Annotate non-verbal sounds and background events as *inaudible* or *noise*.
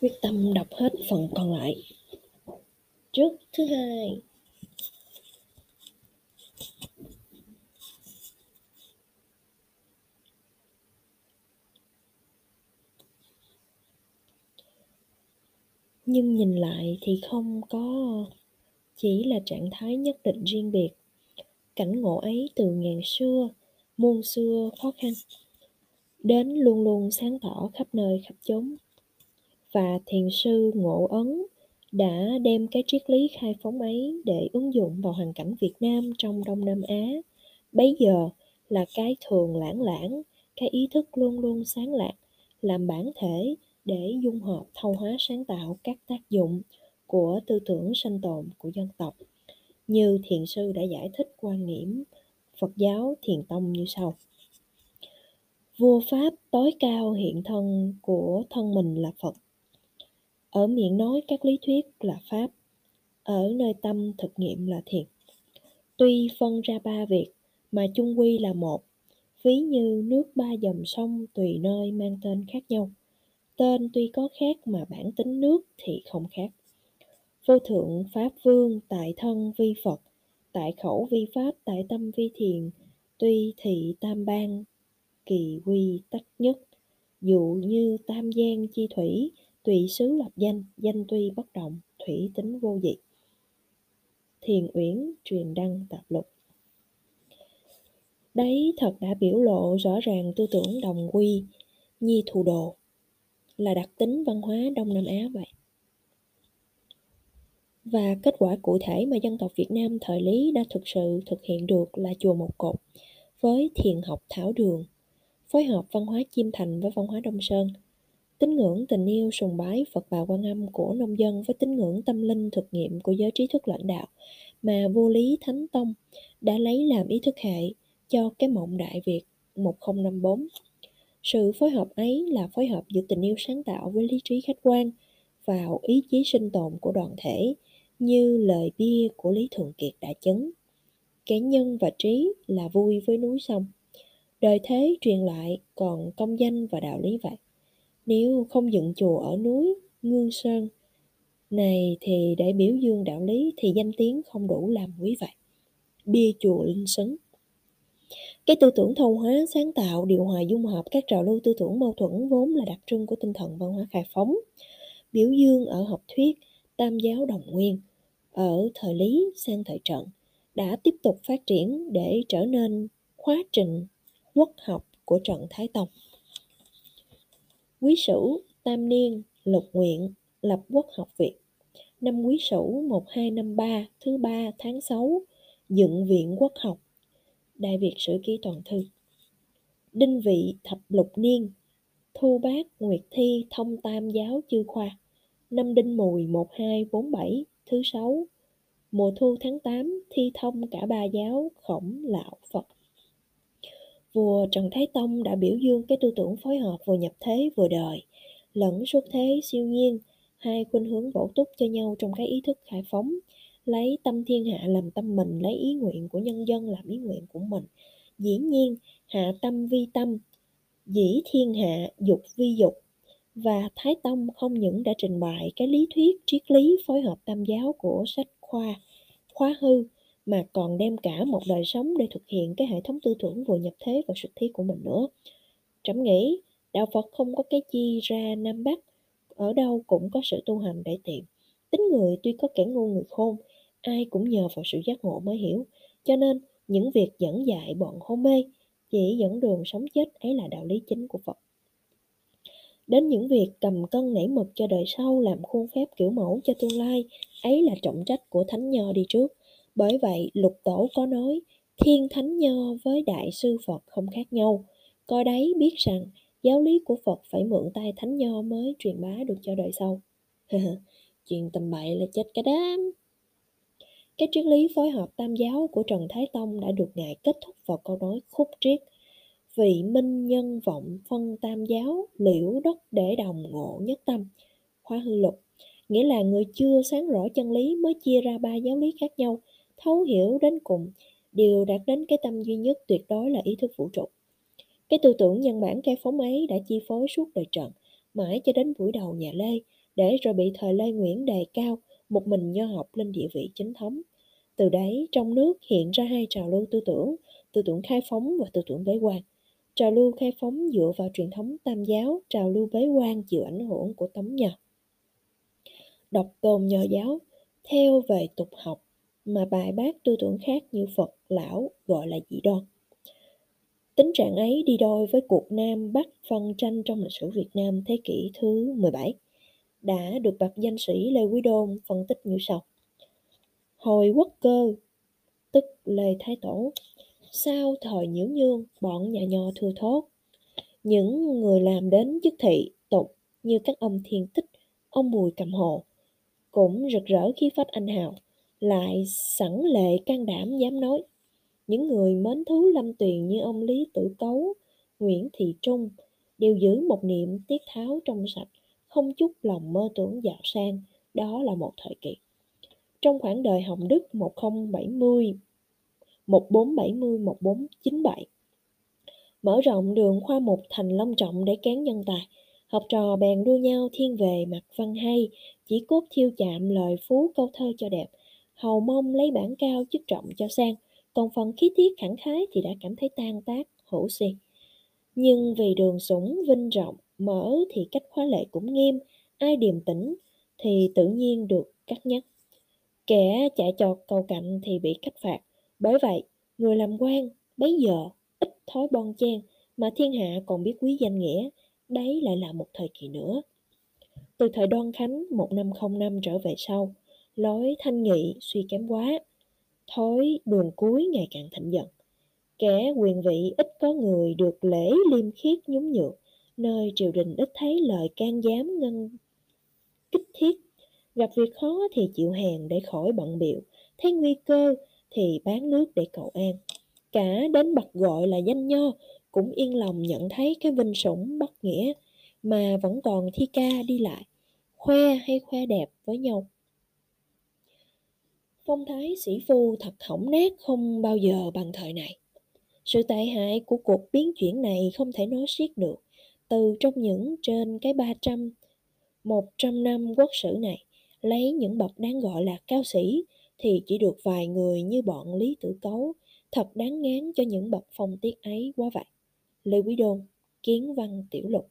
quyết tâm đọc hết phần còn lại. Trước thứ hai. Nhưng nhìn lại thì không có, chỉ là trạng thái nhất định riêng biệt. Cảnh ngộ ấy từ ngàn xưa, muôn xưa khó khăn, đến luôn luôn sáng tỏ khắp nơi khắp chốn và thiền sư ngộ ấn đã đem cái triết lý khai phóng ấy để ứng dụng vào hoàn cảnh Việt Nam trong Đông Nam Á. Bấy giờ là cái thường lãng lãng, cái ý thức luôn luôn sáng lạc, làm bản thể để dung hợp thâu hóa sáng tạo các tác dụng của tư tưởng sanh tồn của dân tộc. Như thiền sư đã giải thích quan niệm Phật giáo thiền tông như sau. Vua Pháp tối cao hiện thân của thân mình là Phật ở miệng nói các lý thuyết là pháp, ở nơi tâm thực nghiệm là thiền tuy phân ra ba việc mà chung quy là một, ví như nước ba dòng sông tùy nơi mang tên khác nhau. Tên tuy có khác mà bản tính nước thì không khác. Vô thượng pháp vương tại thân vi phật, tại khẩu vi pháp, tại tâm vi thiền, tuy thị tam bang kỳ quy tắc nhất. Dụ như tam gian chi thủy tùy xứ lập danh danh tuy bất động thủy tính vô dị. Thiền uyển truyền đăng tập lục. Đấy thật đã biểu lộ rõ ràng tư tưởng đồng quy nhi thù đồ là đặc tính văn hóa đông nam á vậy. Và kết quả cụ thể mà dân tộc Việt Nam thời Lý đã thực sự thực hiện được là chùa Một Cột với thiền học Thảo Đường, phối hợp văn hóa Chiêm Thành với văn hóa Đông Sơn – Tín ngưỡng tình yêu sùng bái Phật Bà Quan Âm của nông dân với tín ngưỡng tâm linh thực nghiệm của giới trí thức lãnh đạo mà Vô Lý Thánh Tông đã lấy làm ý thức hệ cho cái mộng Đại Việt 1054. Sự phối hợp ấy là phối hợp giữa tình yêu sáng tạo với lý trí khách quan vào ý chí sinh tồn của đoàn thể như lời bia của Lý Thường Kiệt đã chứng. Kẻ nhân và trí là vui với núi sông. Đời thế truyền lại còn công danh và đạo lý vậy. Nếu không dựng chùa ở núi Ngương Sơn này thì để biểu dương đạo lý thì danh tiếng không đủ làm quý vậy. Bia chùa linh xứng cái tư tưởng thâu hóa, sáng tạo, điều hòa, dung hợp các trào lưu tư tưởng mâu thuẫn vốn là đặc trưng của tinh thần văn hóa khai phóng. Biểu dương ở học thuyết, tam giáo đồng nguyên, ở thời lý, sang thời trận, đã tiếp tục phát triển để trở nên khóa trình, quốc học của trận thái tông. Quý Sửu, Tam Niên, Lục Nguyện, lập quốc học Việt. Năm Quý Sửu 1253, thứ ba tháng 6, dựng viện quốc học. Đại Việt Sử Ký Toàn Thư. Đinh Vị Thập Lục Niên, Thu Bát Nguyệt Thi Thông Tam Giáo Chư Khoa. Năm Đinh Mùi 1247, thứ sáu, mùa thu tháng 8, thi thông cả ba giáo khổng lão Phật. Vua Trần Thái Tông đã biểu dương cái tư tưởng phối hợp vừa nhập thế vừa đời, lẫn xuất thế siêu nhiên, hai khuynh hướng bổ túc cho nhau trong cái ý thức khai phóng, lấy tâm thiên hạ làm tâm mình, lấy ý nguyện của nhân dân làm ý nguyện của mình. Dĩ nhiên, hạ tâm vi tâm, dĩ thiên hạ dục vi dục. Và Thái Tông không những đã trình bày cái lý thuyết triết lý phối hợp tam giáo của sách khoa, khóa hư, mà còn đem cả một đời sống để thực hiện cái hệ thống tư tưởng vừa nhập thế và xuất thí của mình nữa. Trẫm nghĩ, đạo Phật không có cái chi ra Nam Bắc, ở đâu cũng có sự tu hành để tìm. Tính người tuy có kẻ ngu người khôn, ai cũng nhờ vào sự giác ngộ mới hiểu. Cho nên, những việc dẫn dạy bọn hôn mê, chỉ dẫn đường sống chết ấy là đạo lý chính của Phật. Đến những việc cầm cân nảy mực cho đời sau làm khuôn phép kiểu mẫu cho tương lai, ấy là trọng trách của Thánh Nho đi trước. Bởi vậy, lục tổ có nói, thiên thánh nho với đại sư Phật không khác nhau. Coi đấy biết rằng, giáo lý của Phật phải mượn tay thánh nho mới truyền bá được cho đời sau. *laughs* Chuyện tầm bậy là chết cả đám. Cái triết lý phối hợp tam giáo của Trần Thái Tông đã được Ngài kết thúc vào câu nói khúc triết. Vị minh nhân vọng phân tam giáo, liễu đất để đồng ngộ nhất tâm. khoa hư lục, nghĩa là người chưa sáng rõ chân lý mới chia ra ba giáo lý khác nhau, thấu hiểu đến cùng, đều đạt đến cái tâm duy nhất tuyệt đối là ý thức vũ trụ. Cái tư tưởng nhân bản khai phóng ấy đã chi phối suốt đời Trần, mãi cho đến buổi đầu nhà Lê, để rồi bị thời Lê Nguyễn đề cao, một mình nho học lên địa vị chính thống. Từ đấy, trong nước hiện ra hai trào lưu tư tưởng, tư tưởng khai phóng và tư tưởng bế quan. Trào lưu khai phóng dựa vào truyền thống tam giáo, trào lưu bế quan chịu ảnh hưởng của tống nhật. Độc tôn nho giáo, theo về tục học, mà bài bác tư tưởng khác như Phật, Lão gọi là dị đoan. Tính trạng ấy đi đôi với cuộc Nam Bắc phân tranh trong lịch sử Việt Nam thế kỷ thứ 17, đã được bậc danh sĩ Lê Quý Đôn phân tích như sau. Hồi quốc cơ, tức Lê Thái Tổ, sau thời nhiễu nhương, bọn nhà nho thưa thốt. Những người làm đến chức thị, tục như các ông thiên tích, ông Bùi Cầm Hồ, cũng rực rỡ khí phách anh hào, lại sẵn lệ can đảm dám nói. Những người mến thú lâm tuyền như ông Lý Tử Cấu, Nguyễn Thị Trung đều giữ một niệm tiết tháo trong sạch, không chút lòng mơ tưởng dạo sang, đó là một thời kỳ. Trong khoảng đời Hồng Đức 1070, 1470, 1497, mở rộng đường khoa mục thành long trọng để cán nhân tài, học trò bèn đua nhau thiên về mặt văn hay, chỉ cốt thiêu chạm lời phú câu thơ cho đẹp, hầu mong lấy bản cao chức trọng cho sang, còn phần khí tiết khẳng khái thì đã cảm thấy tan tác, hổ si. Nhưng vì đường sủng vinh rộng, mở thì cách khóa lệ cũng nghiêm, ai điềm tĩnh thì tự nhiên được cắt nhắc. Kẻ chạy chọt cầu cạnh thì bị cách phạt. Bởi vậy, người làm quan bấy giờ ít thói bon chen mà thiên hạ còn biết quý danh nghĩa, đấy lại là một thời kỳ nữa. Từ thời Đoan Khánh 1505 trở về sau, lối thanh nghị suy kém quá, thói đường cuối ngày càng thịnh dần. Kẻ quyền vị ít có người được lễ liêm khiết nhún nhược, nơi triều đình ít thấy lời can giám ngân kích thiết. Gặp việc khó thì chịu hàng để khỏi bận biệu, thấy nguy cơ thì bán nước để cầu an. Cả đến bậc gọi là danh nho cũng yên lòng nhận thấy cái vinh sủng bất nghĩa mà vẫn còn thi ca đi lại, khoe hay khoe đẹp với nhau. Phong thái sĩ phu thật hỏng nát không bao giờ bằng thời này. Sự tệ hại của cuộc biến chuyển này không thể nói xiết được. Từ trong những trên cái 300, 100 năm quốc sử này, lấy những bậc đáng gọi là cao sĩ, thì chỉ được vài người như bọn Lý Tử Cấu, thật đáng ngán cho những bậc phong tiết ấy quá vậy. Lê Quý Đôn, Kiến Văn Tiểu Lục